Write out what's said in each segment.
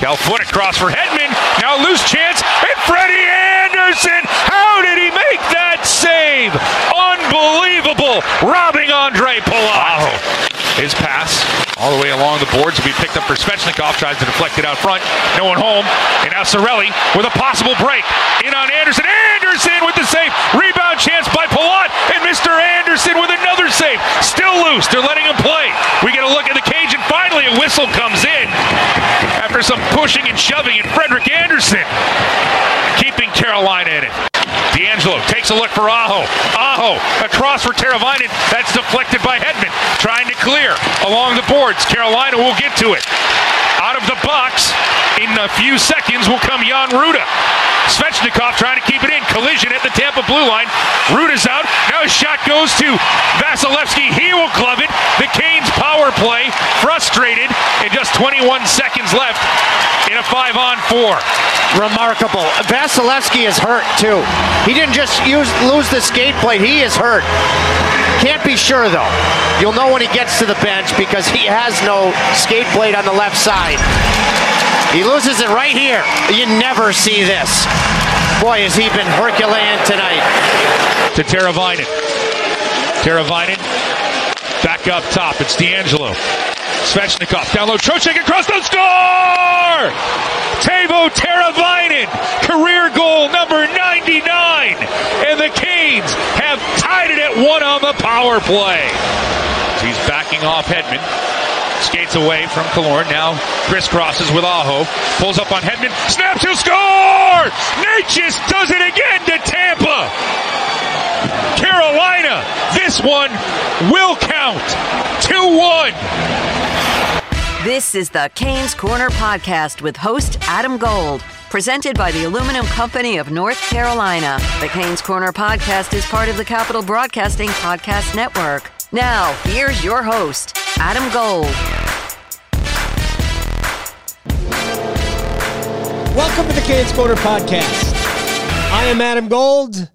Now foot across for Hedman. Now loose chance. And Freddie Andersen. How did he make that save? Unbelievable. Robbing Ondrej Palat. His pass all the way along the boards will be picked up for Svechnikov. Tries to deflect it out front. No one home. And now Cirelli with a possible break. In on Andersen. Andersen with the save. Rebound chance by Palat. And Mr. Andersen with another save. Still loose. They're letting him play. We get a look at the and finally a whistle comes in after some pushing and shoving. And Frederik Andersen keeping Carolina in it. DeAngelo takes a look for Aho. Aho across for Teravainen. That's deflected by Hedman. Trying to clear along the boards. Carolina will get to it. Out of the box in a few seconds will come Jan Rutta. Svechnikov trying to keep it in. Collision at the Tampa blue line. Rutta's out. Now his shot goes to Vasilevskiy. He will glove it. The Canes power play. Frustrated. And just 21 seconds left in a five on four. Remarkable. Vasilevskiy is hurt too. He didn't just use lose the skate plate. He is hurt. Can't be sure though. You'll know when he gets to the bench because he has no skate plate on the left side. He loses it right here. You never see this. Boy, has he been Herculean tonight. To Teravainen. Teravainen back up top. It's DeAngelo. Svechnikov down low. Trocheck across the score! Teuvo Teravainen, career goal number 99. And the Canes have tied it at one on the power play. He's backing off Hedman. Skates away from Killorn. Now crisscrosses with Aho. Pulls up on Hedman. Snaps to score! Necas does it again to Tampa. Carolina. This one will count. 2 1. This is the Canes Corner podcast with host Adam Gold, presented by the Aluminum Company of North Carolina. The Canes Corner podcast is part of the Capital Broadcasting Podcast Network. Now, here's your host, Adam Gold. Welcome to the Canes Corner podcast. I am Adam Gold.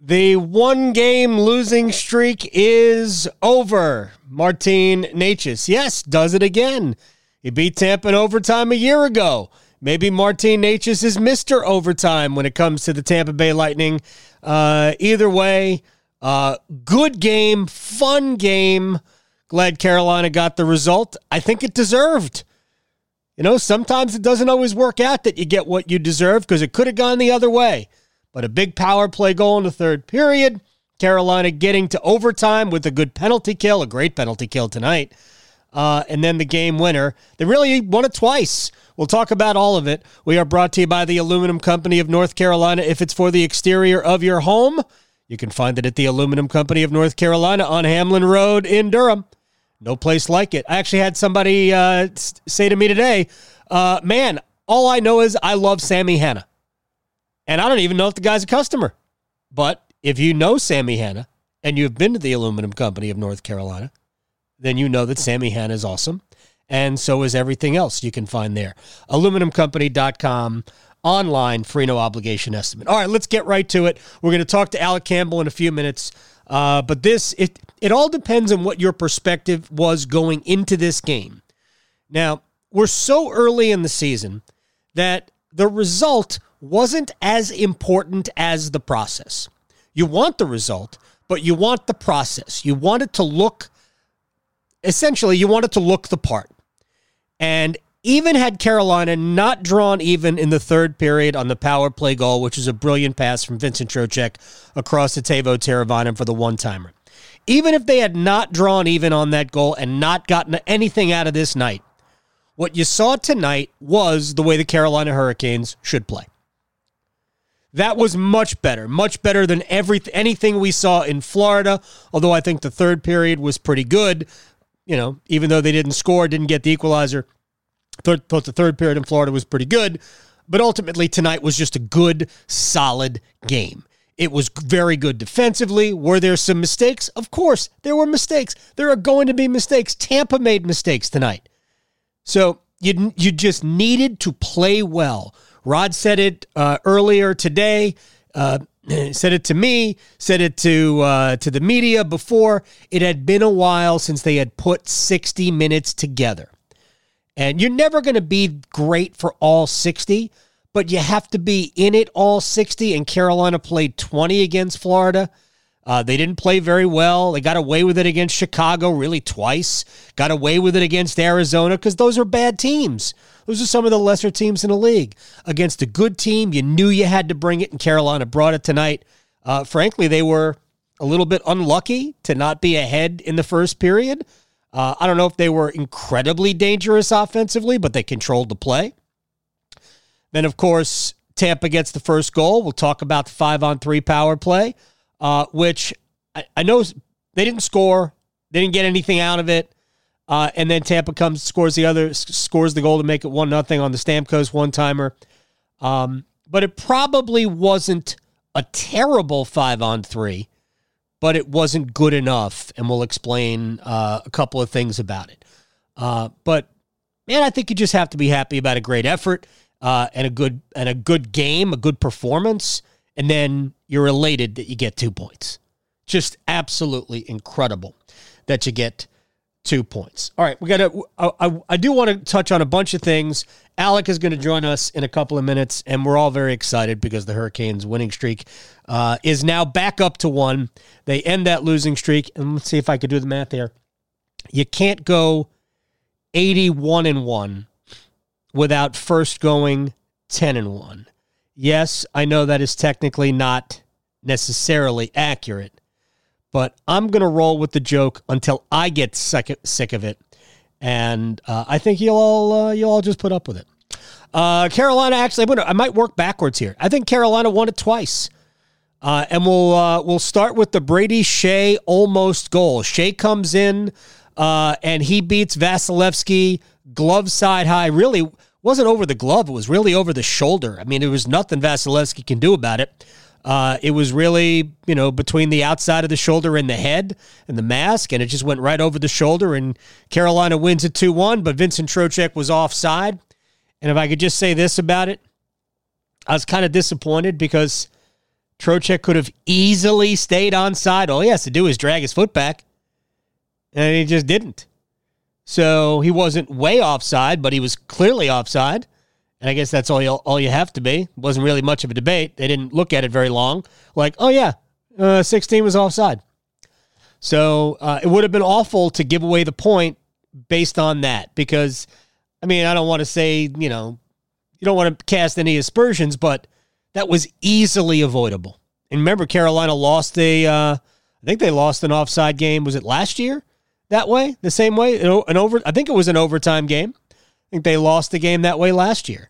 The one game losing streak is over. Martin Necas, yes, does it again. He beat Tampa in overtime a year ago. Maybe Martin Necas is Mr. Overtime when it comes to the Tampa Bay Lightning. Uh, either way, uh, good game, fun game. Glad Carolina got the result. I think it deserved. You know, sometimes it doesn't always work out that you get what you deserve because it could have gone the other way. But a big power play goal in the third period. Carolina getting to overtime with a good penalty kill, a great penalty kill tonight. Uh, and then the game winner. They really won it twice. We'll talk about all of it. We are brought to you by the Aluminum Company of North Carolina. If it's for the exterior of your home, you can find it at the Aluminum Company of North Carolina on Hamlin Road in Durham. No place like it. I actually had somebody uh, say to me today, uh, man, all I know is I love Sammy Hanna. And I don't even know if the guy's a customer. But if you know Sammy Hanna and you've been to the Aluminum Company of North Carolina, then you know that Sammy Hanna is awesome. And so is everything else you can find there. Aluminumcompany.com, online, free no obligation estimate. All right, let's get right to it. We're going to talk to Alec Campbell in a few minutes. Uh, but this, it, it all depends on what your perspective was going into this game. Now, we're so early in the season that the result wasn't as important as the process. You want the result, but you want the process. You want it to look, essentially, you want it to look the part. And even had Carolina not drawn even in the third period on the power play goal, which is a brilliant pass from Vincent Trocheck across the Teuvo Teravainen for the one timer. Even if they had not drawn even on that goal and not gotten anything out of this night, what you saw tonight was the way the Carolina Hurricanes should play. That was much better, much better than every anything we saw in Florida. Although I think the third period was pretty good, you know, even though they didn't score, didn't get the equalizer. Third, thought the third period in Florida was pretty good, but ultimately tonight was just a good, solid game. It was very good defensively. Were there some mistakes? Of course, there were mistakes. There are going to be mistakes. Tampa made mistakes tonight. So you, you just needed to play well. Rod said it uh, earlier today. Uh, said it to me. Said it to uh, to the media before. It had been a while since they had put 60 minutes together. And you're never going to be great for all 60, but you have to be in it all 60. And Carolina played 20 against Florida. Uh, they didn't play very well. They got away with it against Chicago really twice. Got away with it against Arizona because those are bad teams. Those are some of the lesser teams in the league. Against a good team, you knew you had to bring it, and Carolina brought it tonight. Uh, frankly, they were a little bit unlucky to not be ahead in the first period. Uh, I don't know if they were incredibly dangerous offensively, but they controlled the play. Then, of course, Tampa gets the first goal. We'll talk about the five on three power play, uh, which I, I, know they didn't score, they didn't get anything out of it. Uh, and then Tampa comes, scores the other, scores the goal to make it one nothing on the Stamkos one timer. Um, but it probably wasn't a terrible five on three, but it wasn't good enough. And we'll explain uh, a couple of things about it. Uh, but man, I think you just have to be happy about a great effort uh, and a good and a good game, a good performance, and then you're elated that you get two points. Just absolutely incredible that you get two points. All right, we got to. I, I, do want to touch on a bunch of things. Alec is going to join us in a couple of minutes, and we're all very excited because the Hurricanes' winning streak uh, is now back up to one. They end that losing streak, and let's see if I could do the math here. You can't go eighty-one and one without first going 10 and 1. Yes, I know that is technically not necessarily accurate, but I'm going to roll with the joke until I get sick, sick of it. And uh, I think you'll all uh, you'll all just put up with it. Uh, Carolina actually, I might work backwards here. I think Carolina won it twice. Uh, and we'll uh, we'll start with the Brady Skjei almost goal. Skjei comes in uh, and he beats Vasilevskiy glove side high. Really wasn't over the glove. It was really over the shoulder. I mean, there was nothing Vasilevskiy can do about it. Uh, it was really, you know, between the outside of the shoulder and the head and the mask, and it just went right over the shoulder. And Carolina wins it 2 1, but Vincent Trocheck was offside. And if I could just say this about it, I was kind of disappointed because Trocheck could have easily stayed on side. All he has to do is drag his foot back, and he just didn't. So he wasn't way offside, but he was clearly offside. And I guess that's all you all you have to be. It wasn't really much of a debate. They didn't look at it very long. Like, oh yeah, uh, 16 was offside. So uh, it would have been awful to give away the point based on that because, I mean, I don't want to say you know, you don't want to cast any aspersions, but that was easily avoidable. And remember, Carolina lost a, uh, I think they lost an offside game. Was it last year? that way, the same way. An over, I think it was an overtime game. I think they lost the game that way last year.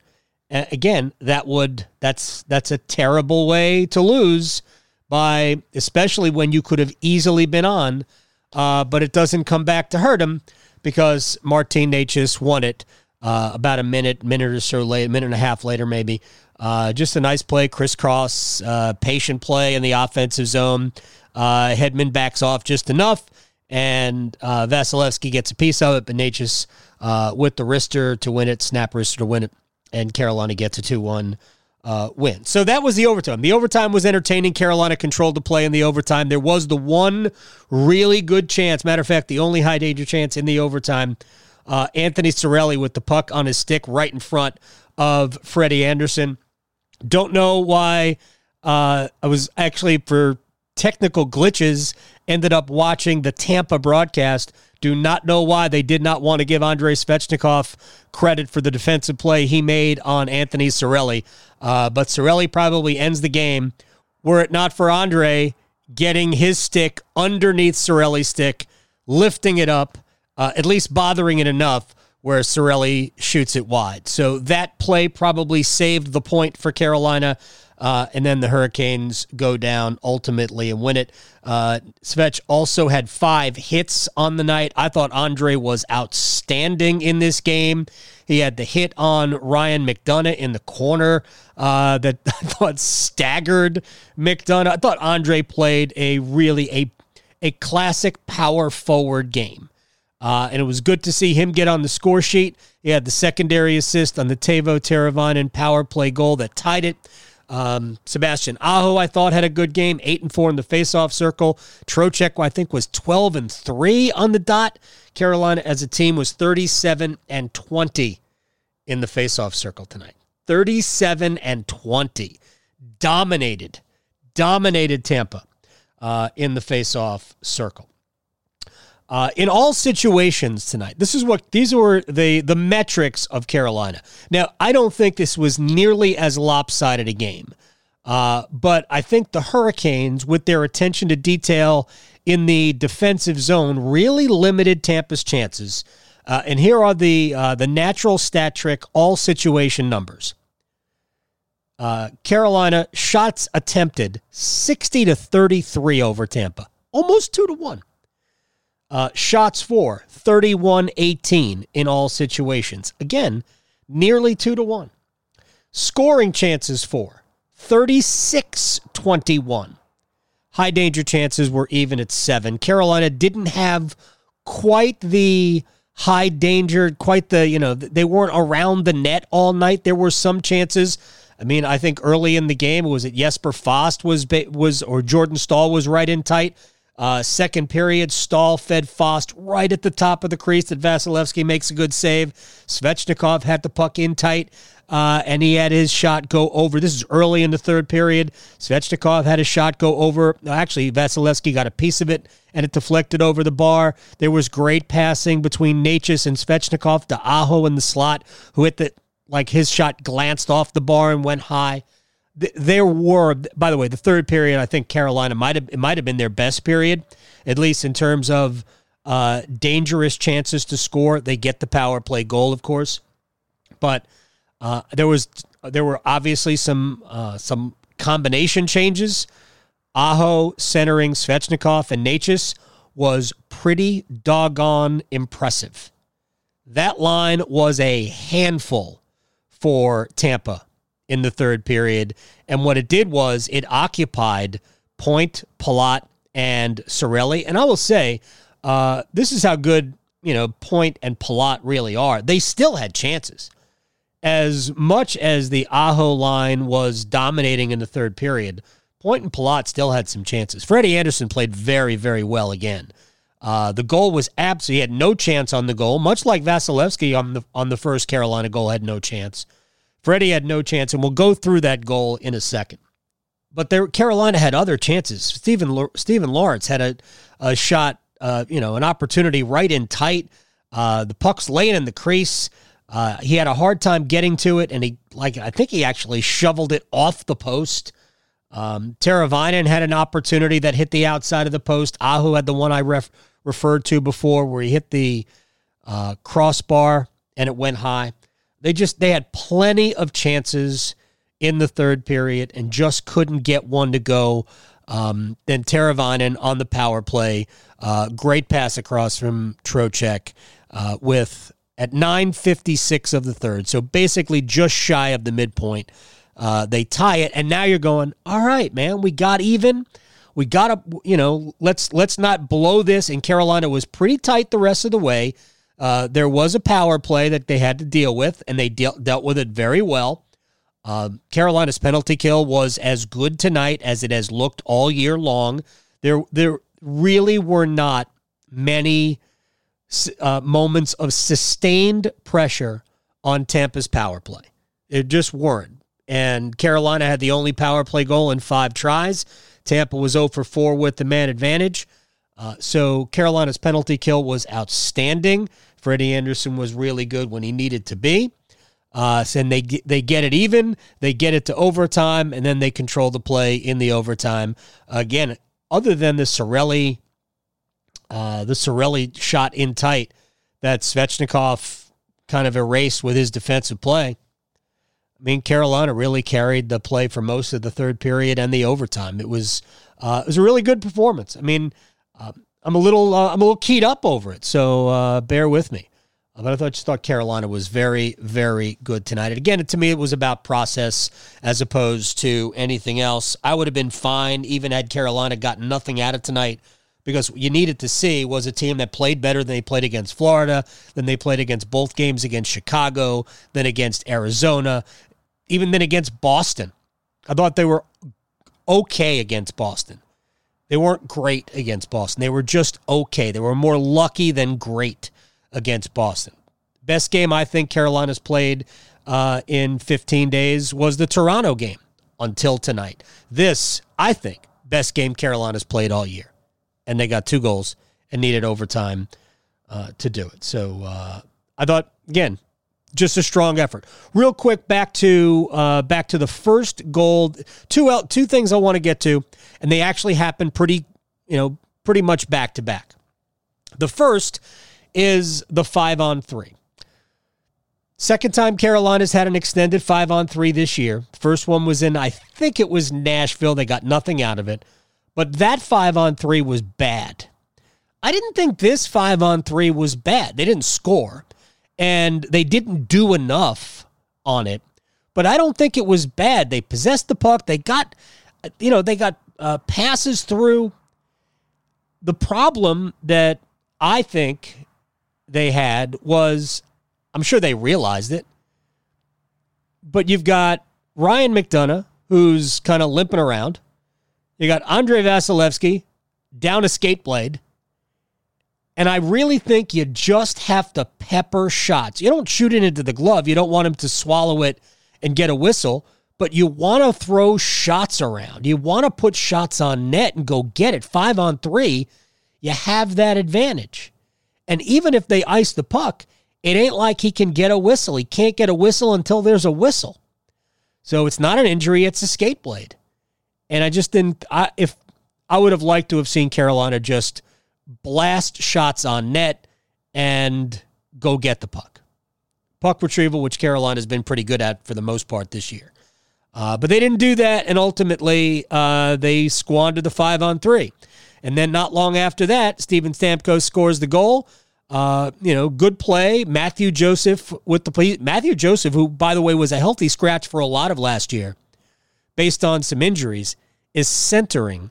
Again, that would that's that's a terrible way to lose by, especially when you could have easily been on, uh, but it doesn't come back to hurt him because Martin Necas won it uh, about a minute, minute or so late, a minute and a half later, maybe. Uh, just a nice play, crisscross, uh, patient play in the offensive zone. Uh, Hedman backs off just enough and uh, Vasilevskiy gets a piece of it, but uh, with the wrister to win it, snap wrister to win it, and Carolina gets a 2 1 uh, win. So that was the overtime. The overtime was entertaining. Carolina controlled the play in the overtime. There was the one really good chance, matter of fact, the only high danger chance in the overtime. Uh, Anthony Cirelli with the puck on his stick right in front of Freddie Andersen. Don't know why. Uh, I was actually for technical glitches ended up watching the Tampa broadcast. Do not know why they did not want to give Andrei Svechnikov credit for the defensive play he made on Anthony Cirelli. Uh, but Cirelli probably ends the game were it not for Andre getting his stick underneath Cirelli's stick, lifting it up, uh, at least bothering it enough where Cirelli shoots it wide. So that play probably saved the point for Carolina. Uh, and then the Hurricanes go down ultimately and win it. Uh, Svech also had five hits on the night. I thought Andre was outstanding in this game. He had the hit on Ryan McDonagh in the corner uh, that I thought staggered McDonagh. I thought Andre played a really a a classic power forward game. Uh, and it was good to see him get on the score sheet. He had the secondary assist on the Teuvo Teravainen power play goal that tied it. Um, Sebastian Aho, I thought, had a good game, eight and four in the faceoff circle. Trocheck, I think, was twelve and three on the dot. Carolina, as a team, was thirty-seven and twenty in the faceoff circle tonight. Thirty-seven and twenty, dominated, dominated Tampa uh, in the faceoff circle. Uh, in all situations tonight, this is what these were the the metrics of Carolina. Now, I don't think this was nearly as lopsided a game, uh, but I think the Hurricanes, with their attention to detail in the defensive zone, really limited Tampa's chances. Uh, and here are the uh, the natural stat trick all situation numbers. Uh, Carolina shots attempted sixty to thirty three over Tampa, almost two to one. Uh, shots for 31 18 in all situations. Again, nearly 2 to 1. Scoring chances for 36 21. High danger chances were even at 7. Carolina didn't have quite the high danger, quite the, you know, they weren't around the net all night. There were some chances. I mean, I think early in the game, was it Jesper Fast was was or Jordan Staal was right in tight. Uh, second period, Staal fed Fast right at the top of the crease that Vasilevskiy makes a good save. Svechnikov had the puck in tight, uh, and he had his shot go over. This is early in the third period. Svechnikov had a shot go over. Actually, Vasilevskiy got a piece of it, and it deflected over the bar. There was great passing between Necas and Svechnikov to Aho in the slot, who hit the like his shot glanced off the bar and went high there were by the way the third period i think carolina might have it might have been their best period at least in terms of uh, dangerous chances to score. They get the power play goal of course. But uh, there was there were obviously some uh, some combination changes. Aho centering svechnikov and Necas was pretty doggone impressive. That line was a handful for tampa in the third period. And what it did was it occupied Point, Palat, and Cirelli. And I will say, uh, this is how good, you know, Point and Palat really are. They still had chances. As much as the Aho line was dominating in the third period, Point and Palat still had some chances. Freddie Andersen played very, very well again. Uh, the goal was absolutely he had no chance on the goal, much like Vasilevskiy on the on the first Carolina goal had no chance. Freddie had no chance, and we'll go through that goal in a second. But there, Carolina had other chances. Stephen Steven Lorentz had a, a shot, uh, you know, an opportunity right in tight. Uh, the puck's laying in the crease. Uh, he had a hard time getting to it, and he like I think he actually shoveled it off the post. Um, had an opportunity that hit the outside of the post. Aho had the one I ref- referred to before, where he hit the uh, crossbar and it went high. They just they had plenty of chances in the third period and just couldn't get one to go. Um, then Teravainen on the power play, uh, great pass across from Trocheck uh, with at 9:56 of the third, so basically just shy of the midpoint. Uh, they tie it, and now you're going, all right, man, we got even. We got to, you know, let's let's not blow this. And Carolina was pretty tight the rest of the way. Uh, there was a power play that they had to deal with, and they de- dealt with it very well. Uh, Carolina's penalty kill was as good tonight as it has looked all year long. There, there really were not many uh, moments of sustained pressure on Tampa's power play. It just weren't. And Carolina had the only power play goal in five tries. Tampa was 0 for 4 with the man advantage. Uh, so Carolina's penalty kill was outstanding. Freddie Andersen was really good when he needed to be. Uh, and they they get it even, they get it to overtime, and then they control the play in the overtime. Again, other than the Cirelli, uh, the Cirelli shot in tight that Svechnikov kind of erased with his defensive play. I mean, Carolina really carried the play for most of the third period and the overtime. It was uh, it was a really good performance. I mean, uh, I'm a little uh, I'm a little keyed up over it, so uh, bear with me. Uh, but I thought just thought Carolina was very very good tonight. And again, to me, it was about process as opposed to anything else. I would have been fine even had Carolina gotten nothing out of tonight because you needed to see was a team that played better than they played against Florida, than they played against both games against Chicago, than against Arizona, even then against Boston. I thought they were okay against Boston. They weren't great against Boston. They were just okay. They were more lucky than great against Boston. Best game I think Carolina's played uh, in 15 days was the Toronto game until tonight. This, I think, best game Carolina's played all year. And they got two goals and needed overtime uh, to do it. So uh, I thought, again, just a strong effort. Real quick, back to uh, back to the first goal. Two out, two things I want to get to, and they actually happened pretty, you know, pretty much back to back. The first is the five on three. Second time Carolina's had an extended five on three this year. First one was in, I think it was Nashville. They got nothing out of it. But that five on three was bad. I didn't think this five on three was bad. They didn't score and they didn't do enough on it. But I don't think it was bad. They possessed the puck. They got, you know, they got uh, passes through. The problem that I think they had was, I'm sure they realized it, but you've got Ryan McDonagh, who's kind of limping around. You got Andrei Vasilevskiy down a skate blade. And I really think you just have to pepper shots. You don't shoot it into the glove. You don't want him to swallow it and get a whistle, but you want to throw shots around. You want to put shots on net and go get it. Five on three, you have that advantage. And even if they ice the puck, it ain't like he can get a whistle. He can't get a whistle until there's a whistle. So it's not an injury, it's a skate blade. And I just didn't I if I would have liked to have seen Carolina just blast shots on net and go get the puck. Puck retrieval, which Carolina has been pretty good at for the most part this year. Uh, but they didn't do that, and ultimately uh, they squandered the five on three. And then not long after that, Steven Stamkos scores the goal. Uh, you know, good play. Matthew Joseph with the. Matthew Joseph, who, by the way, was a healthy scratch for a lot of last year based on some injuries, is centering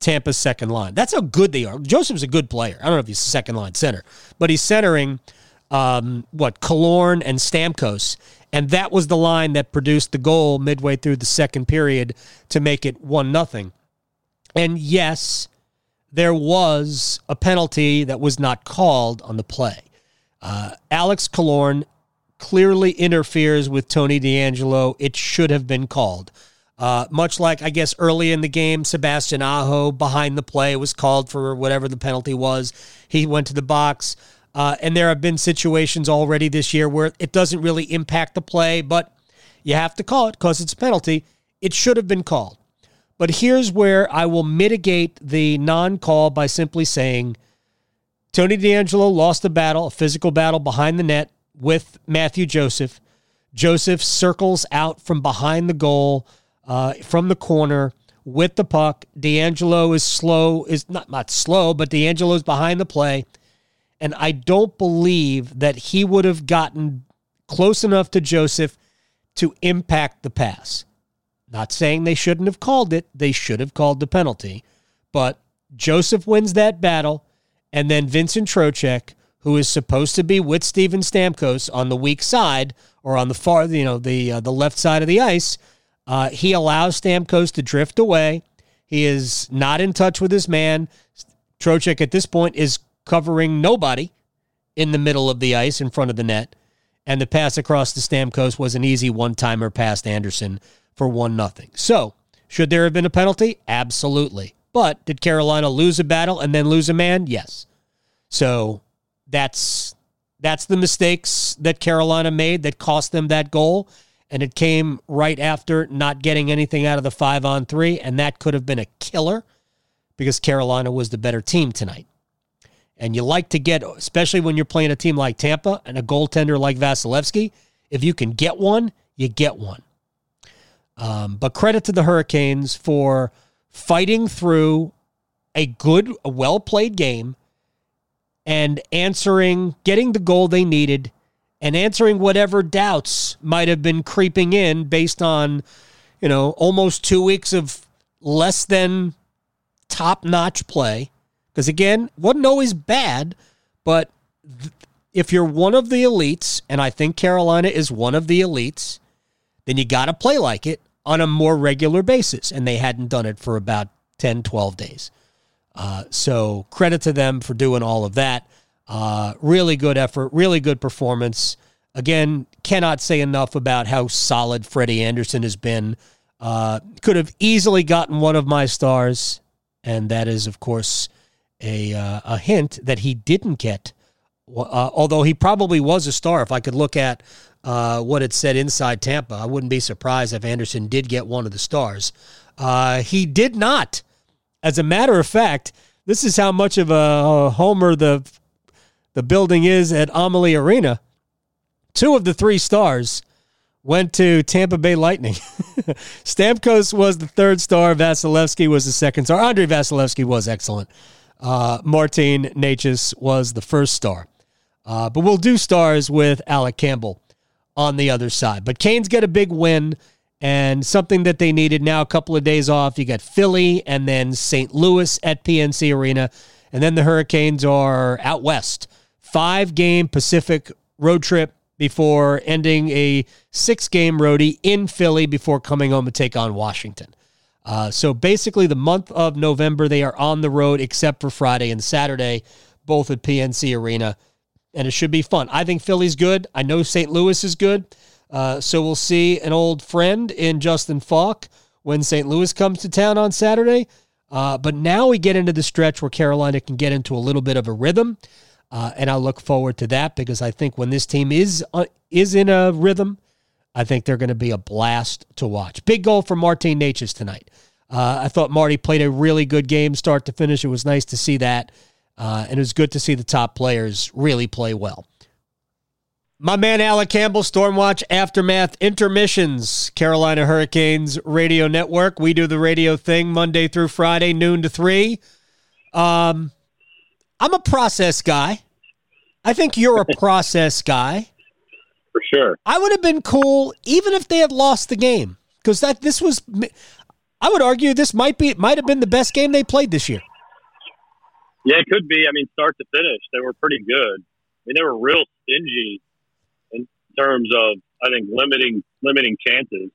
Tampa's second line. That's how good they are. Joseph's a good player. I don't know if he's a second line center, but he's centering um, what Killorn and Stamkos, and that was the line that produced the goal midway through the second period to make it one nothing. And yes, there was a penalty that was not called on the play. Uh, Alex Killorn clearly interferes with Tony DeAngelo. It should have been called. Uh, much like, I guess, early in the game, Sebastian Aho behind the play was called for whatever the penalty was. He went to the box. Uh, and there have been situations already this year where it doesn't really impact the play, but you have to call it because it's a penalty. It should have been called. But here's where I will mitigate the non call by simply saying Tony DeAngelo lost a battle, a physical battle behind the net with Matthew Joseph. Joseph circles out from behind the goal uh, from the corner with the puck. DeAngelo is slow, is not, not slow, but DeAngelo is behind the play. And I don't believe that he would have gotten close enough to Joseph to impact the pass. Not saying they shouldn't have called it, they should have called the penalty. But Joseph wins that battle, and then Vincent Trocheck, who is supposed to be with Steven Stamkos on the weak side or on the far, you know, the uh, the left side of the ice, uh, he allows Stamkos to drift away. He is not in touch with his man. Trocheck at this point is covering nobody in the middle of the ice in front of the net. And the pass across to Stamkos was an easy one timer past Andersen for 1 nothing. So, should there have been a penalty? Absolutely. But did Carolina lose a battle and then lose a man? Yes. So that's that's the mistakes that Carolina made that cost them that goal and it came right after not getting anything out of the five on three, and that could have been a killer because Carolina was the better team tonight. And you like to get, especially when you're playing a team like Tampa and a goaltender like Vasilevskiy, if you can get one, you get one. Um, but credit to the Hurricanes for fighting through a good, well played game and answering, getting the goal they needed and answering whatever doubts might have been creeping in based on, you know, almost two weeks of less than top notch play. Because again, wasn't always bad, but th- if you're one of the elites, and I think Carolina is one of the elites, then you got to play like it on a more regular basis. And they hadn't done it for about 10, 12 days. Uh, so credit to them for doing all of that. Uh, really good effort, really good performance. Again, cannot say enough about how solid Freddie Andersen has been. Uh, could have easily gotten one of my stars, and that is, of course, a uh, a hint that he didn't get. Uh, although he probably was a star, if I could look at uh, what it said inside Tampa, I wouldn't be surprised if Andersen did get one of the stars. Uh, he did not. As a matter of fact, this is how much of a homer the the building is at Amalie Arena. Two of the three stars went to Tampa Bay Lightning. Stamkos was the third star. Vasilevskiy was the second star. Andrei Vasilevskiy was excellent. Uh, Martin Necas was the first star. Uh, but we'll do stars with Alec Campbell on the other side. But Canes get a big win and something that they needed now a couple of days off. You got Philly and then St. Louis at PNC Arena. And then the Hurricanes are out west. Five game Pacific road trip before ending a six game roadie in Philly before coming home to take on Washington. Uh, so basically, the month of November, they are on the road except for Friday and Saturday, both at PNC Arena. And it should be fun. I think Philly's good. I know St. Louis is good. Uh, so we'll see an old friend in Justin Faulk when St. Louis comes to town on Saturday. Uh, but now we get into the stretch where Carolina can get into a little bit of a rhythm. Uh, and I look forward to that because I think when this team is uh, is in a rhythm, I think they're going to be a blast to watch. Big goal for Martin Necas tonight. Uh, I thought Marty played a really good game, start to finish. It was nice to see that, uh, and it was good to see the top players really play well. My man Alec Campbell, Stormwatch Aftermath Intermissions, Carolina Hurricanes Radio Network. We do the radio thing Monday through Friday, noon to three. Um, I'm a process guy. I think you're a process guy. For sure. I would have been cool even if they had lost the game because that this was. I would argue this might be might have been the best game they played this year. Yeah, it could be. I mean, start to finish, they were pretty good. I mean, they were real stingy in terms of I think limiting limiting chances.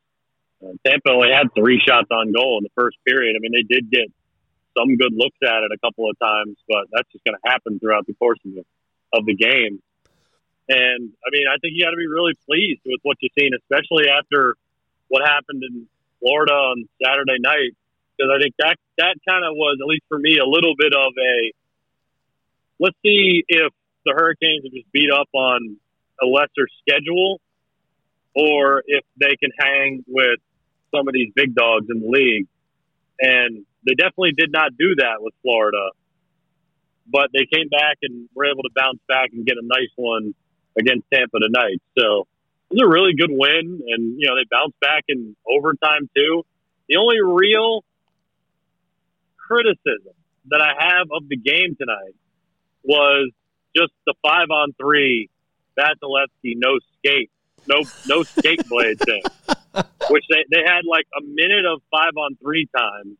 Uh, Tampa only had three shots on goal in the first period. I mean, they did get some good looks at it a couple of times, but that's just going to happen throughout the course of the, of the game. And I mean, I think you got to be really pleased with what you've seen, especially after what happened in Florida on Saturday night, because I think that that kind of was, at least for me, a little bit of a let's see if the Hurricanes are just beat up on a lesser schedule or if they can hang with some of these big dogs in the league. And they definitely did not do that with Florida. But they came back and were able to bounce back and get a nice one against Tampa tonight. So it was a really good win. And, you know, they bounced back in overtime, too. The only real criticism that I have of the game tonight was just the five on three Vasilevskiy no skate, no no skate blade thing, which they, they had like a minute of five on three time.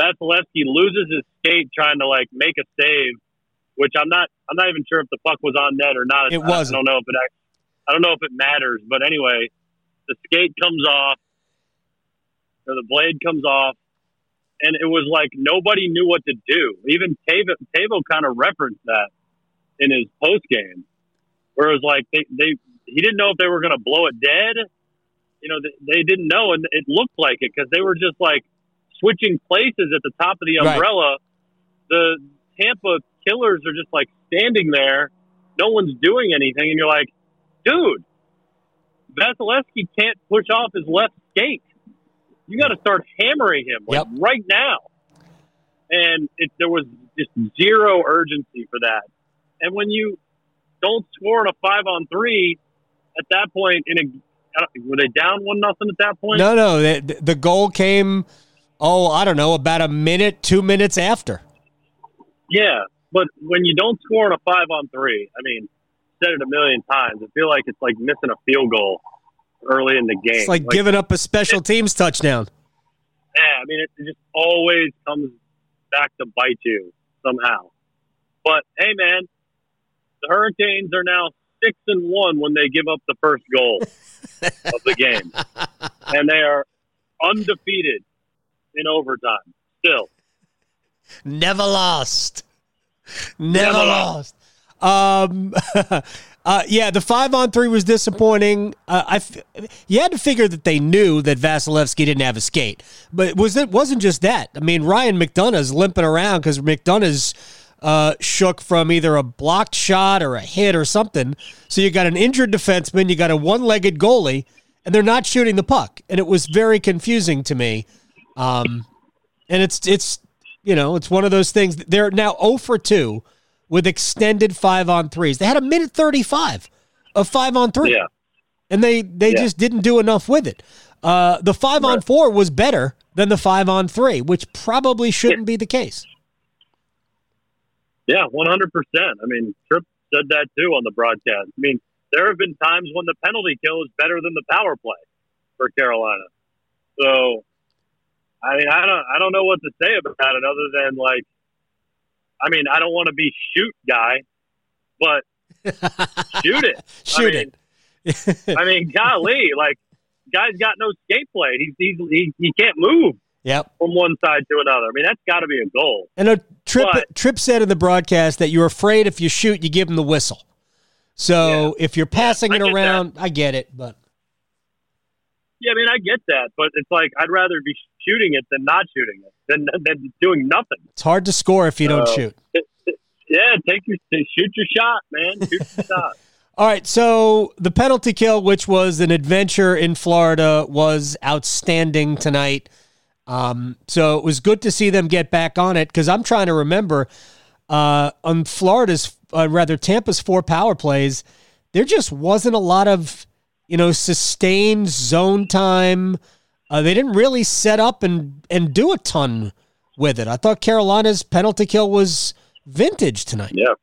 Vasilevskiy loses his skate trying to like make a save, which I'm not I'm not even sure if the puck was on net or not. It was. I don't know if it I don't know if it matters, but anyway, the skate comes off, or the blade comes off, and it was like nobody knew what to do. Even Teuvo, Teuvo kind of referenced that in his post game where it was like they, they he didn't know if they were going to blow it dead. You know, they, they didn't know, and it looked like it because they were just like switching places at the top of the umbrella. Right. The Tampa Killers are just like standing there, no one's doing anything, and you're like, dude, Vasilevskiy can't push off his left skate. You got to start hammering him like yep. right now. And it, there was just zero urgency for that. And when you don't score on a five on three, at that point, in a were they down one nothing at that point? No, no. The, the goal came, oh, I don't know, about a minute, two minutes after. Yeah, but when you don't score on a five on three, I mean, said it a million times. I feel like it's like missing a field goal early in the game. It's like, like giving up a special teams touchdown. Yeah, I mean, it, it just always comes back to bite you somehow. But hey, man, the Hurricanes are now six and one when they give up the first goal of the game, and they are undefeated in overtime. Still, never lost. Never, never lost. Um, uh, yeah, the five on three was disappointing. Uh, I f- you had to figure that they knew that Vasilevskiy didn't have a skate, but it was it wasn't just that. I mean, Ryan McDonagh's limping around because McDonagh's uh, shook from either a blocked shot or a hit or something. So you got an injured defenseman, you got a one legged goalie, and they're not shooting the puck, and it was very confusing to me. Um, and it's it's you know it's one of those things. They're now zero oh for two with extended five on threes. They had a minute 35 of five on three. Yeah. And they, they yeah. just didn't do enough with it. Uh, the five right. on four was better than the five on three, which probably shouldn't be the case. Yeah, 100%. I mean, Tripp said that too on the broadcast. I mean, there have been times when the penalty kill is better than the power play for Carolina. So, I mean, I don't, I don't know what to say about it other than like I mean, I don't want to be shoot guy, but shoot it. shoot I mean, it. I mean, golly, like guy's got no skate play. He's, he's he, he can't move. Yep. From one side to another. I mean, that's got to be a goal. And a trip but, Tripp said in the broadcast that you're afraid if you shoot, you give him the whistle. So yeah. if you're passing yeah, it around, that. I get it, but yeah, I mean, I get that, but it's like I'd rather be shooting it than not shooting it, than than doing nothing. It's hard to score if you don't shoot. It, it, yeah, take your shoot your shot, man. Shoot your shot. All right, so the penalty kill, which was an adventure in Florida, was outstanding tonight. Um, so it was good to see them get back on it because I'm trying to remember uh, on Florida's, uh, rather Tampa's four power plays, there just wasn't a lot of you know, sustained zone time. Uh, they didn't really set up and, and do a ton with it. I thought Carolina's penalty kill was vintage tonight. Yeah.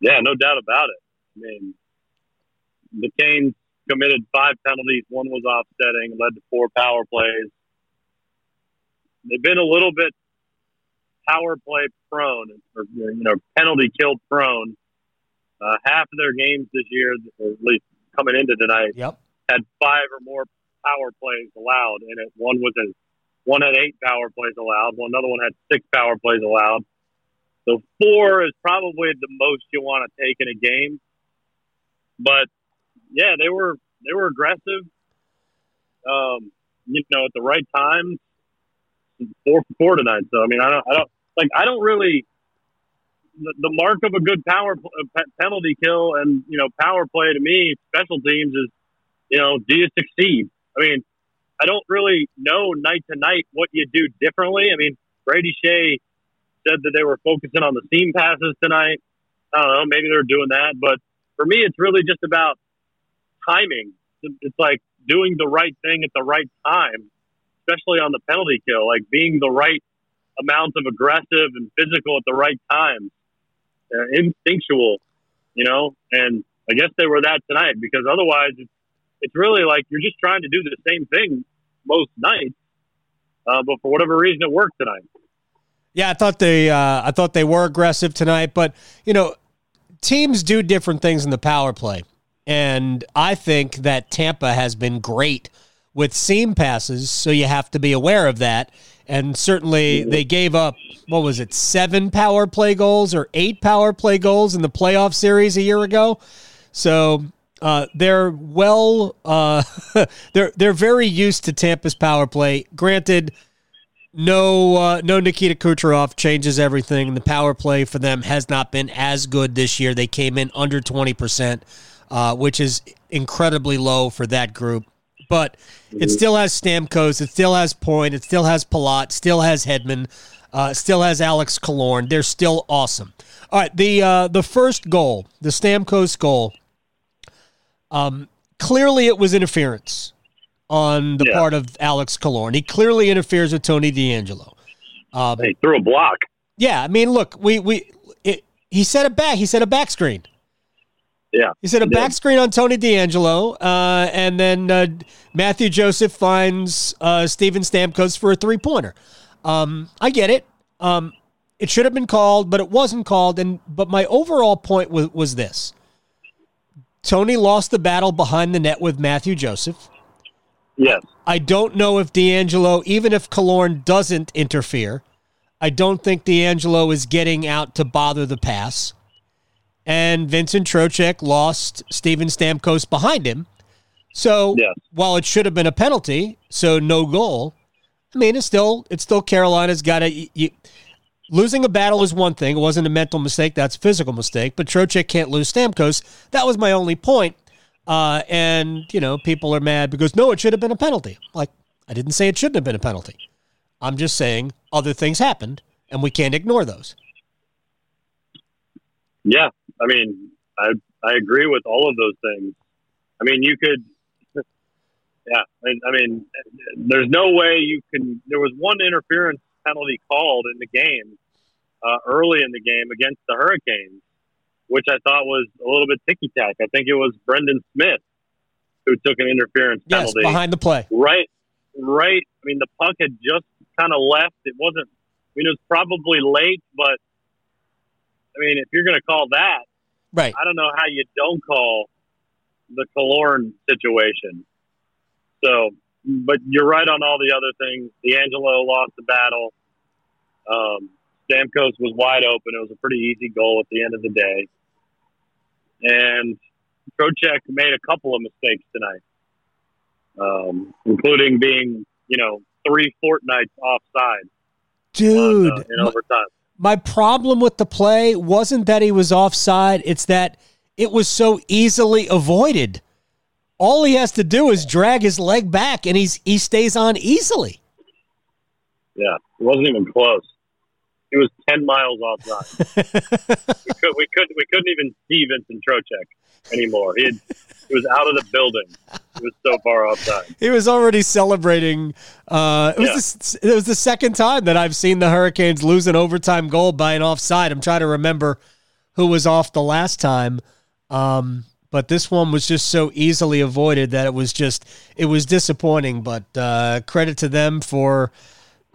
Yeah, no doubt about it. I mean, the Canes committed five penalties. One was offsetting, led to four power plays. They've been a little bit power play prone, or you know, penalty kill prone. Uh, half of their games this year, or at least coming into tonight yep. had five or more power plays allowed in it. One was a one had eight power plays allowed. One another one had six power plays allowed. So four is probably the most you want to take in a game. But yeah, they were they were aggressive. Um, you know, at the right time. Four for four tonight. So I mean, I don't, I don't like, I don't really the, mark of a good power uh, penalty kill and you know power play to me, special teams is you know do you succeed? I mean, I don't really know night to night what you do differently. I mean, Brady Skjei said that they were focusing on the seam passes tonight. I don't know, maybe they're doing that, but for me, it's really just about timing. It's like doing the right thing at the right time, especially on the penalty kill, like being the right amount of aggressive and physical at the right time uh, instinctual, you know. And I guess they were that tonight because otherwise, it's, it's really like you're just trying to do the same thing most nights, uh, but for whatever reason, it worked tonight. Yeah, I thought they uh, I thought they were aggressive tonight, but you know, teams do different things in the power play, and I think that Tampa has been great with seam passes, so you have to be aware of that. And certainly they gave up, what was it, seven power play goals or eight power play goals in the playoff series a year ago. So uh, they're well, uh, they're they're very used to Tampa's power play. Granted, no uh, no Nikita Kucherov changes everything. The power play for them has not been as good this year. They came in under twenty percent, uh, which is incredibly low for that group. But it still has Stamkos, it still has Point, it still has Palat, still has Hedman, uh, still has Alex Killorn. They're still awesome. All right, the uh, the first goal, the Stamkos goal. Um, clearly, it was interference on the Yeah. part of Alex Killorn. He clearly interferes with Tony DeAngelo. Um, He threw a block. yeah, I mean, look, we we it, he said a back. He said a back screen. Yeah. He said a back screen on Tony DeAngelo, uh, and then uh, Matthew Joseph finds uh, Steven Stamkos for a three pointer. Um, I get it. Um, it should have been called, but it wasn't called. And but my overall point was, was this: Tony lost the battle behind the net with Matthew Joseph. Yes. I don't know if DeAngelo, even if Killorn doesn't interfere, I don't think DeAngelo is getting out to bother the pass. And Vincent Trocheck lost Steven Stamkos behind him. So Yes. while it should have been a penalty, so no goal, I mean it's still it's still Carolina's got to losing a battle is one thing. It wasn't a mental mistake, that's a physical mistake. But Trocheck can't lose Stamkos. That was my only point. Uh, and you know, people are mad because no, it should have been a penalty. Like I didn't say it shouldn't have been a penalty. I'm just saying other things happened, and we can't ignore those. Yeah. I mean, I I agree with all of those things. I mean, you could. Yeah. I mean, there's no way you can. There was one interference penalty called in the game uh, early in the game against the Hurricanes, which I thought was a little bit ticky tack. I think it was Brendan Smith who took an interference Yes, penalty. behind the play. right, right. I mean, the puck had just kind of left. It wasn't. I mean, it was probably late, but I mean, if you're going to call that, Right. I don't know how you don't call the Killorn situation. So, but you're right on all the other things. DeAngelo lost the battle. Um, Stamkos was wide open. It was a pretty easy goal at the end of the day. And Trocheck made a couple of mistakes tonight, um, including being, you know, three fortnights offside Dude, on, uh, in overtime. My problem with the play wasn't that he was offside, it's that it was so easily avoided. All he has to do is drag his leg back and he's he stays on easily. Yeah, it wasn't even close. It was ten miles offside. we, could, we couldn't we couldn't even see Vincent Trocheck anymore. He had, he was out of the building. He was so far offside. He was already celebrating. Uh, it, was the, it was the second time that I've seen the Hurricanes lose an overtime goal by an offside. I'm trying to remember who was off the last time. Um, but this one was just so easily avoided that it was just it was disappointing. But uh, credit to them for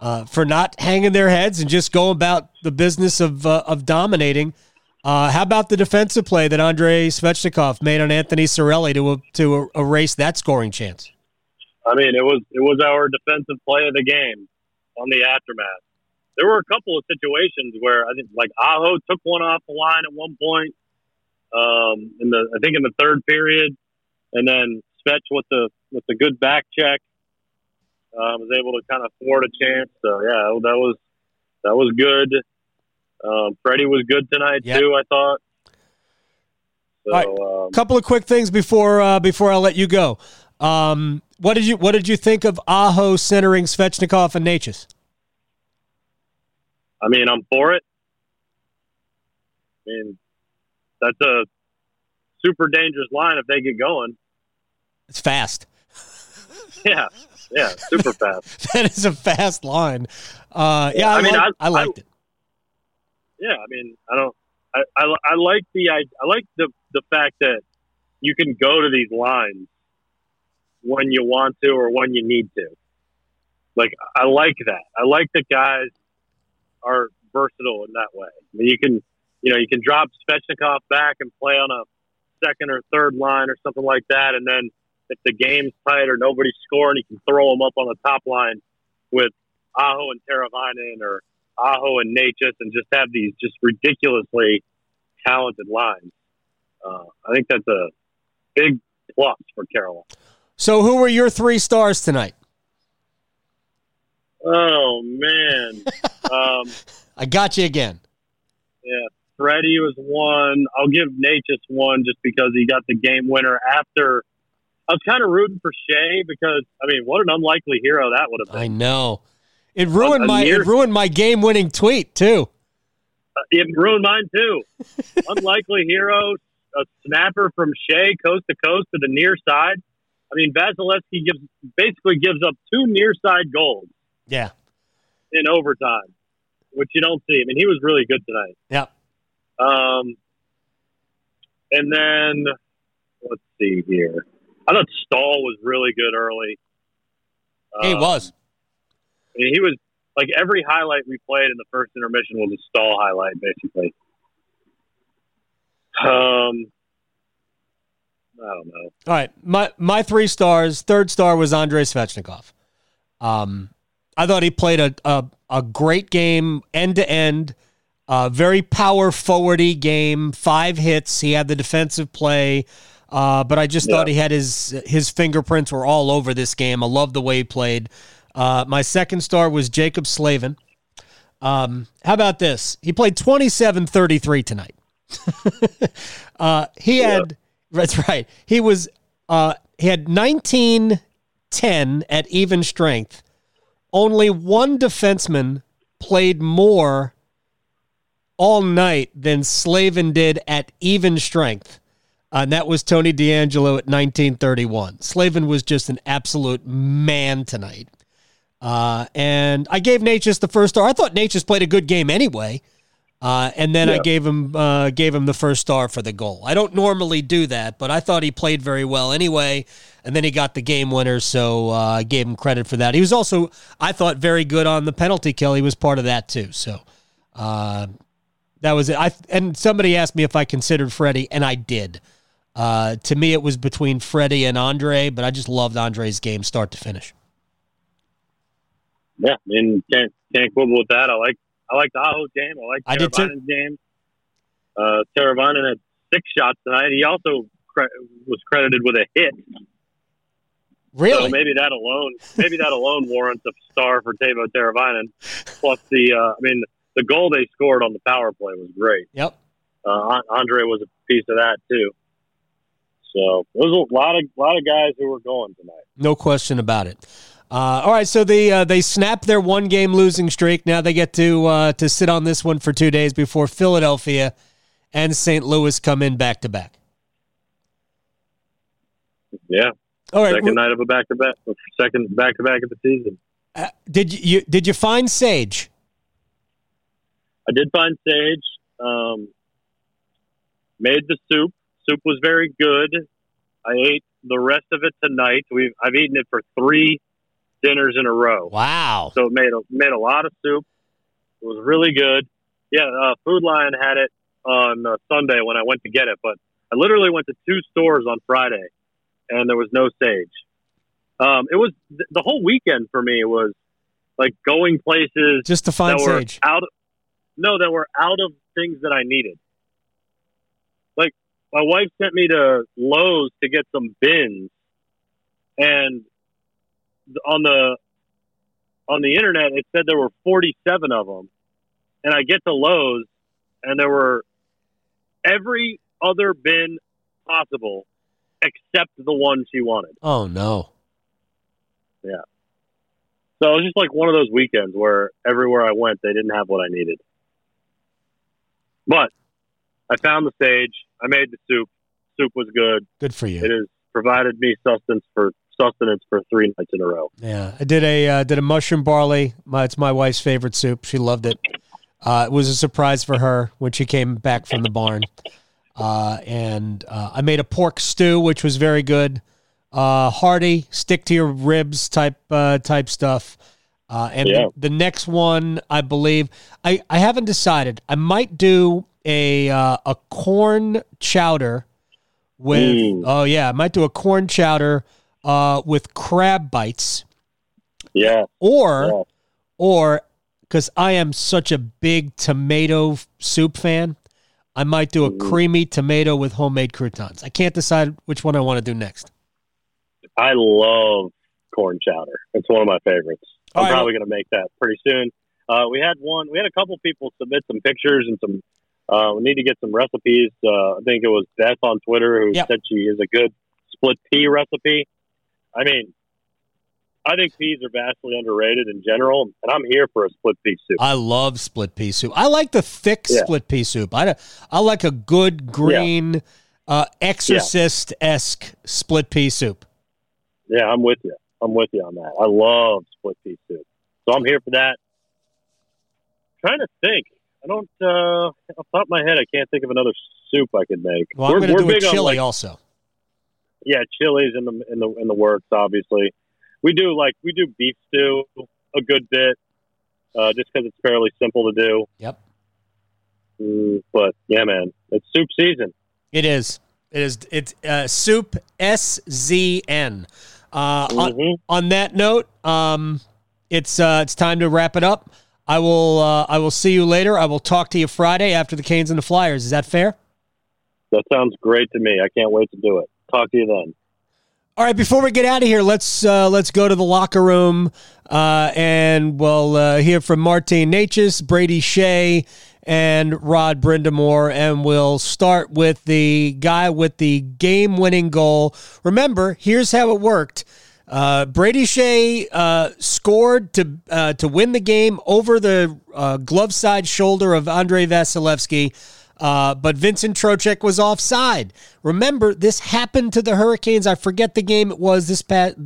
uh, for not hanging their heads and just going about the business of uh, of dominating. Uh, how about the defensive play that Andrei Svechnikov made on Anthony Cirelli to to erase that scoring chance? I mean, it was it was our defensive play of the game on the aftermath. There were a couple of situations where I think like Aho took one off the line at one point. Um, in the I think in the third period, and then Svetch with the with the good back check uh, was able to kind of thwart a chance. So yeah, that was that was good. Um, Freddie was good tonight Yeah. too. I thought. So All um, couple of quick things before uh, before I let you go. Um, what did you what did you think of Aho centering Svechnikov and Necas? I mean, I'm for it. I mean, that's a super dangerous line if they get going. It's fast. Yeah, yeah, super fast. that is a fast line. Uh, yeah, I, I mean, liked, I- I liked it. Yeah, I mean, I don't. I, I, I like the I, I like the the fact that you can go to these lines when you want to or when you need to. Like I like that. I like that guys are versatile in that way. I mean, you can you know you can drop Svechnikov back and play on a second or third line or something like that, and then if the game's tight or nobody's scoring, you can throw them up on the top line with Aho and Teravainen or Aho and Necas and just have these just ridiculously talented lines. Uh, I think that's a big plus for Carolina. So, who were your three stars tonight? Oh man, um, I got you again. yeah, Freddie was one. I'll give Necas one just because he got the game winner after I was kind of rooting for Skjei because I mean, what an unlikely hero that would have been. I know. It ruined A- a my near- it ruined my game winning tweet too. Uh, It ruined mine too. unlikely hero, a snapper from Skjei coast to coast to the near side. I mean, Vasilevskiy gives basically gives up two near side goals Yeah. in overtime, which you don't see. I mean, he was really good tonight. Yeah. Um, and then let's see here. I thought Staal was really good early. He Um, was. I mean, he was like every highlight we played in the first intermission was a Staal highlight, basically. Um, I don't know. All right. My my three stars. Third star was Andrei Svechnikov. Um, I thought he played a a, a great game end to end. Uh, very power forwardy game. Five hits. He had the defensive play. Uh, but I just Yeah. thought he had his his fingerprints were all over this game. I love the way he played. Uh, my second star was Jaccob Slavin. Um, how about this? He played 27-33 tonight. uh, he had that's right. He was uh, he had 19-10 at even strength. Only one defenseman played more all night than Slavin did at even strength. Uh, and that was Tony DeAngelo at 1931. Slavin was just an absolute man tonight. Uh, and I gave Necas the first star. I thought Necas played a good game anyway. Uh, and then I gave him uh, gave him the first star for the goal. I don't normally do that, but I thought he played very well anyway. And then he got the game winner, so uh, I gave him credit for that. He was also, I thought, very good on the penalty kill. He was part of that too. So uh, that was it. I and somebody asked me if I considered Freddie, and I did. Uh, to me, it was between Freddie and Andre, but I just loved Andre's game, start to finish. Yeah, I mean, can't can't quibble with that. I like I like the Aho game. I like I did too. Teravainen's game. Uh, Teravainen had six shots tonight. He also cre- was credited with a hit. Really? So maybe that alone, maybe that alone warrants a star for Teuvo Teravainen. Plus the, uh, I mean, the goal they scored on the power play was great. yep. Uh, Andre was a piece of that too. So there was a lot of lot of guys who were going tonight. No question about it. Uh, all right, so they uh, they snapped their one game losing streak. Now they get to uh, to sit on this one for two days before Philadelphia and St. Louis come in back to back. Yeah, All right, second night of a back to back, second back to back of the season. uh, did you, you did you find Sage? I did find Sage. Um, made the soup. Soup was very good. I ate the rest of it tonight. We've I've eaten it for three dinners in a row. Wow. So it made a made a lot of soup. It was really good. Yeah, uh, Food Lion had it on uh, Sunday when I went to get it, but I literally went to two stores on Friday, and there was no sage. Um, it was th- the whole weekend for me was like going places Just to find Sage. out. No, that were out of things that I needed. Like my wife sent me to Lowe's to get some bins, and th- on the on the internet it said there were 47 of them, and I get to Lowe's and there were every other bin possible except the one she wanted. Oh no. Yeah. So it was just like one of those weekends where everywhere I went, they didn't have what I needed. But I found the sage. I made the soup. Soup was good. Good for you. It has provided me sustenance for sustenance for three nights in a row. Yeah, I did a uh, did a mushroom barley. My, it's my wife's favorite soup. She loved it. Uh, it was a surprise for her when she came back from the barn. Uh, and uh, I made a pork stew, which was very good. Uh, hearty, stick to your ribs type uh, type stuff. Uh, and Yeah. the, the next one, I believe, I, I haven't decided. I might do a uh, a corn chowder with. Mm. Oh yeah, I might do a corn chowder uh, with crab bites Yeah. or Yeah. or because I am such a big tomato soup fan, I might do a Mm-hmm. creamy tomato with homemade croutons. I can't decide which one I want to do next. I love corn chowder. It's one of my favorites. All I'm right, probably going to make that pretty soon. Uh, we had one. We had a couple people submit some pictures and some. Uh, we need to get some recipes. Uh, I think it was Beth on Twitter who Yep. said she is a good split pea recipe. I mean, I think peas are vastly underrated in general, and I'm here for a split pea soup. I love split pea soup. I like the thick Yeah. split pea soup. I, I like a good green, uh, exorcist esque split pea soup. Yeah, I'm with you. I'm with you on that. I love split pea soup, so I'm here for that. trying to think. I don't. Uh, off the top of my head, I can't think of another soup I could make. Well, I'm we're going to do a chili like, also. Yeah, chilies in the in the in the works. Obviously, we do like we do beef stew a good bit, uh, just because it's fairly simple to do. Yep. Mm, but yeah, man, it's soup season. It is. It is. It's uh, soup S Z N. Uh, on, Mhm. on that note, um, it's uh, it's time to wrap it up. I will uh, I will see you later. I will talk to you Friday after the Canes and the Flyers. Is that fair? That sounds great to me. I can't wait to do it. Talk to you then. All right, before we get out of here, let's uh, let's go to the locker room uh, and we'll uh, hear from Martin Necas, Brady Skjei, and Rod Brind'Amour, and we'll start with the guy with the game-winning goal. Remember, here's how it worked. Uh, Brady Skjei uh, scored to uh, to win the game over the glove side shoulder of Andrei Vasilevskiy. Uh, but Vincent Trocheck was offside. Remember, this happened to the Hurricanes. I forget the game it was this past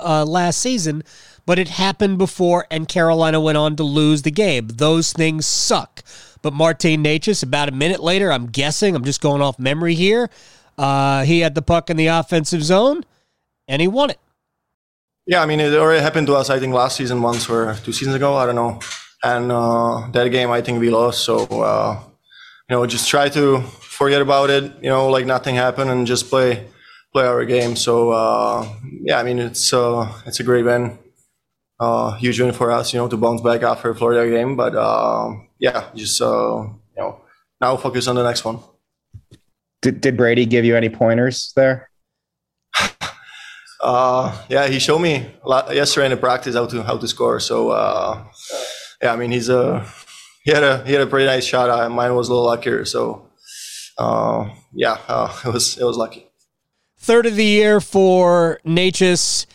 uh, last season, but it happened before, and Carolina went on to lose the game. Those things suck. But Martin Necas, about a minute later, I'm guessing, I'm just going off memory here. Uh, he had the puck in the offensive zone, and he won it. Yeah, I mean, it already happened to us, I think, last season once or two seasons ago. I don't know. And uh, that game, I think we lost. So, uh, you know, just try to forget about it, you know, like nothing happened and just play play our game. So, uh, yeah, I mean, it's uh, it's a great win. Uh, huge win for us, you know, to bounce back after a Florida game. But, uh, yeah, just, uh, you know, now focus on the next one. Did, did Brady give you any pointers there? Uh, yeah, he showed me a lot yesterday in the practice how to how to score. So uh, yeah, I mean he's a he had a he had a pretty nice shot. Uh, mine was a little luckier. So uh, yeah, uh, it was it was lucky. Third of the year for Necas.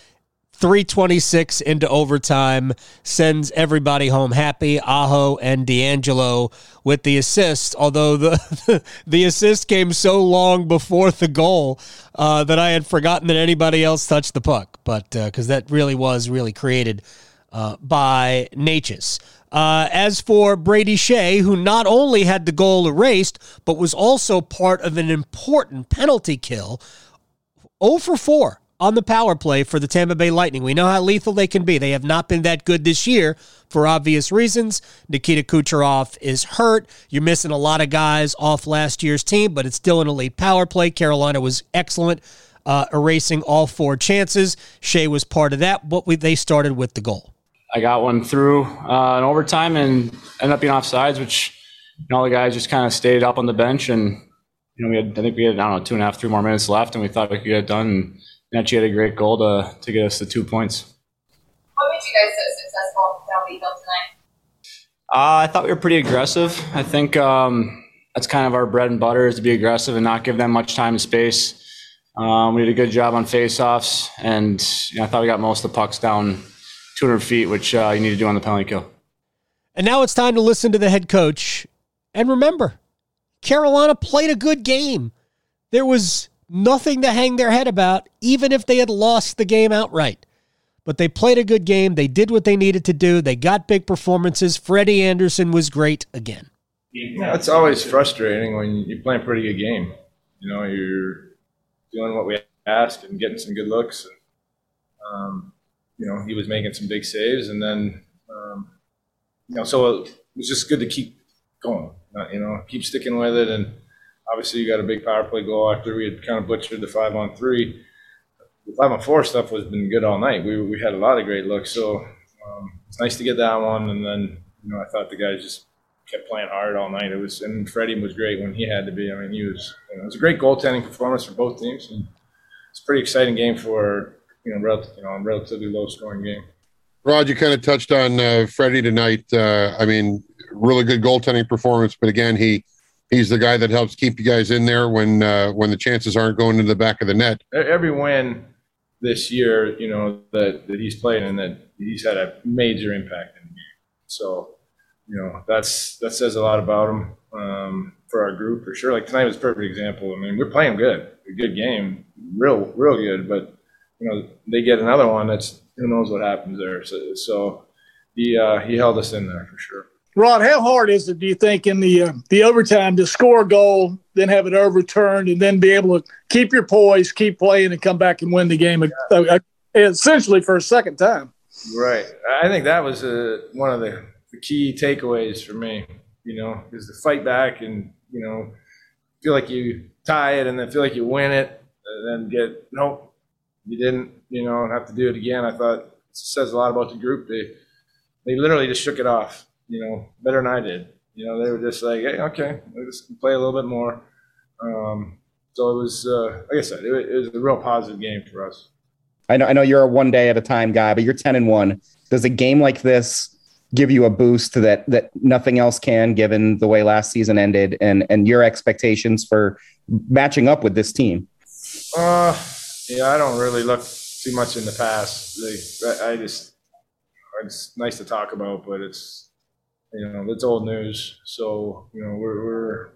326 into overtime sends everybody home happy. Aho and DeAngelo with the assist, although the the assist came so long before the goal uh, that I had forgotten that anybody else touched the puck. But because that really was really created uh, by Necas. Uh, as for Brady Skjei, who not only had the goal erased, but was also part of an important penalty kill 0 for 4 on the power play for the Tampa Bay Lightning. We know how lethal they can be. They have not been that good this year for obvious reasons. Nikita Kucherov is hurt. You're missing a lot of guys off last year's team, but it's still an elite power play. Carolina was excellent, uh, erasing all four chances. Skjei was part of that, but we, they started with the goal. I got one through uh, in overtime and ended up being offsides, which you know, all the guys just kind of stayed up on the bench and you know we had I think we had I don't know two and a half three more minutes left and we thought we could get it done. And Netchi had a great goal to to get us the two points. What made you guys so successful down the hill tonight? Uh, I thought we were pretty aggressive. I think um, that's kind of our bread and butter is to be aggressive and not give them much time and space. Um, we did a good job on faceoffs, and you know, I thought we got most of the pucks down 200 feet, which uh, you need to do on the penalty kill. And now it's time to listen to the head coach. And remember, Carolina played a good game. There was nothing to hang their head about, even if they had lost the game outright. But they played a good game. They did what they needed to do. They got big performances. Freddie Andersen was great again. Yeah, it's always frustrating when you play a pretty good game. You know, you're doing what we asked and getting some good looks. And, um, you know, he was making some big saves, and then, um, you know, so it was just good to keep going. You know, keep sticking with it, and obviously you got a big power play goal after we had kind of butchered the five on three. The five on four stuff was been good all night. We we had a lot of great looks, so um, it's nice to get that one. And then you know, I thought the guys just kept playing hard all night. It was and Freddie was great when he had to be. I mean, he was. You know, it was a great goaltending performance for both teams, and it's a pretty exciting game for you know, rel- you know, a relatively low scoring game. Rod, you kind of touched on uh, Freddie tonight. Uh, I mean, really good goaltending performance, but again, he he's the guy that helps keep you guys in there when uh, when the chances aren't going to the back of the net. Every win this year, you know, that, that he's played and that he's had a major impact in the game. So, you know, that's that says a lot about him um, for our group for sure. Like tonight was a perfect example. I mean, we're playing good, a good game, real, real good. But you know, they get another one. That's who knows what happens there. So, so he uh, he held us in there for sure. Rod, how hard is it, do you think, in the uh, the overtime to score a goal, then have it overturned, and then be able to keep your poise, keep playing, and come back and win the game uh, uh, essentially for a second time? Right. I think that was uh, one of the, the key takeaways for me. You know, is to fight back and you know feel like you tie it and then feel like you win it, and then get nope, you didn't. You know, have to do it again. I thought it says a lot about the group. They they literally just shook it off you know, better than I did. You know, they were just like, hey, okay, let's play a little bit more. Um, so it was, uh, like I said, it, it, was a real positive game for us. I know, I know you're a one day at a time guy, but you're 10 and one. Does a game like this give you a boost that, that nothing else can, given the way last season ended and, and your expectations for matching up with this team? Uh, yeah, I don't really look too much in the past. Like, I, I just, it's nice to talk about, but it's, you know, that's old news. So, you know, we're, we're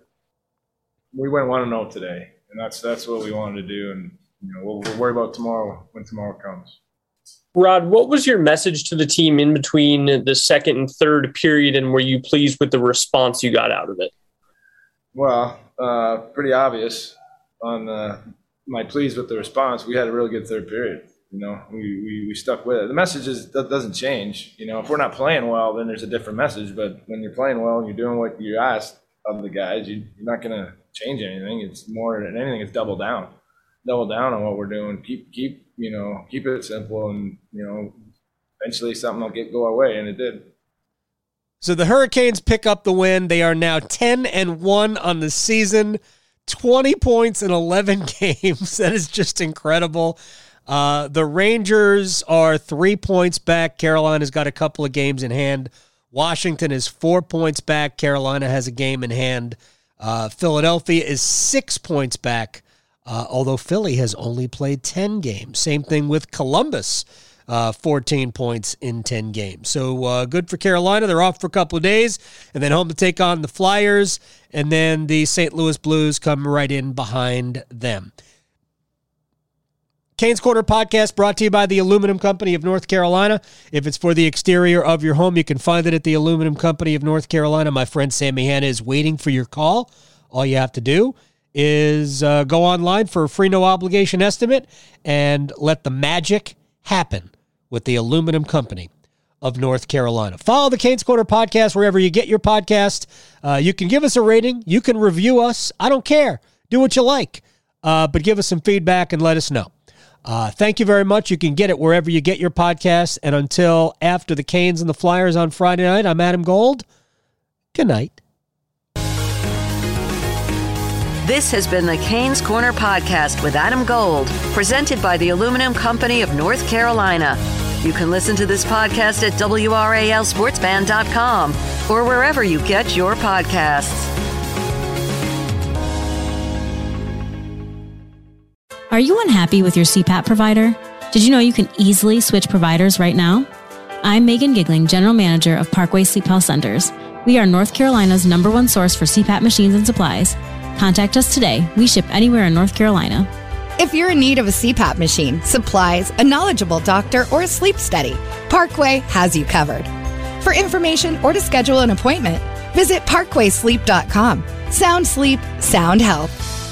we went one and zero oh today, and that's that's what we wanted to do. And you know, we'll, we'll worry about tomorrow when tomorrow comes. Rod, what was your message to the team in between the second and third period, and were you pleased with the response you got out of it? Well, uh, pretty obvious. On uh, my pleased with the response, we had a really good third period. You know, we, we, we stuck with it. The message is that doesn't change. You know, if we're not playing well, then there's a different message. But when you're playing well and you're doing what you asked of the guys, you, you're not going to change anything. It's more than anything. It's double down, double down on what we're doing. Keep keep you know keep it simple, and you know eventually something will get go our way, and it did. So the Hurricanes pick up the win. They are now ten and one on the season. 20 points in 11 games. That is just incredible. Uh, the Rangers are three points back. Carolina's got a couple of games in hand. Washington is four points back. Carolina has a game in hand. Uh, Philadelphia is six points back, uh, although Philly has only played 10 games. Same thing with Columbus, uh, 14 points in 10 games. So uh, good for Carolina. They're off for a couple of days and then home to take on the Flyers. And then the St. Louis Blues come right in behind them. Canes Corner podcast brought to you by the Aluminum Company of North Carolina. If it's for the exterior of your home, you can find it at the Aluminum Company of North Carolina. My friend Sammy Hanna is waiting for your call. All you have to do is uh, go online for a free no obligation estimate and let the magic happen with the Aluminum Company of North Carolina. Follow the Canes Corner podcast wherever you get your podcast. Uh, you can give us a rating. You can review us. I don't care. Do what you like. Uh, but give us some feedback and let us know. Uh, thank you very much. You can get it wherever you get your podcast. And until after the Canes and the Flyers on Friday night, I'm Adam Gold. Good night. This has been the Canes Corner Podcast with Adam Gold, presented by the Aluminum Company of North Carolina. You can listen to this podcast at WRALSportsFan.com or wherever you get your podcasts. Are you unhappy with your CPAP provider? Did you know you can easily switch providers right now? I'm Megan Gigling, General Manager of Parkway Sleep Health Centers. We are North Carolina's number one source for CPAP machines and supplies. Contact us today. We ship anywhere in North Carolina. If you're in need of a CPAP machine, supplies, a knowledgeable doctor, or a sleep study, Parkway has you covered. For information or to schedule an appointment, visit parkwaysleep.com. Sound sleep, sound health.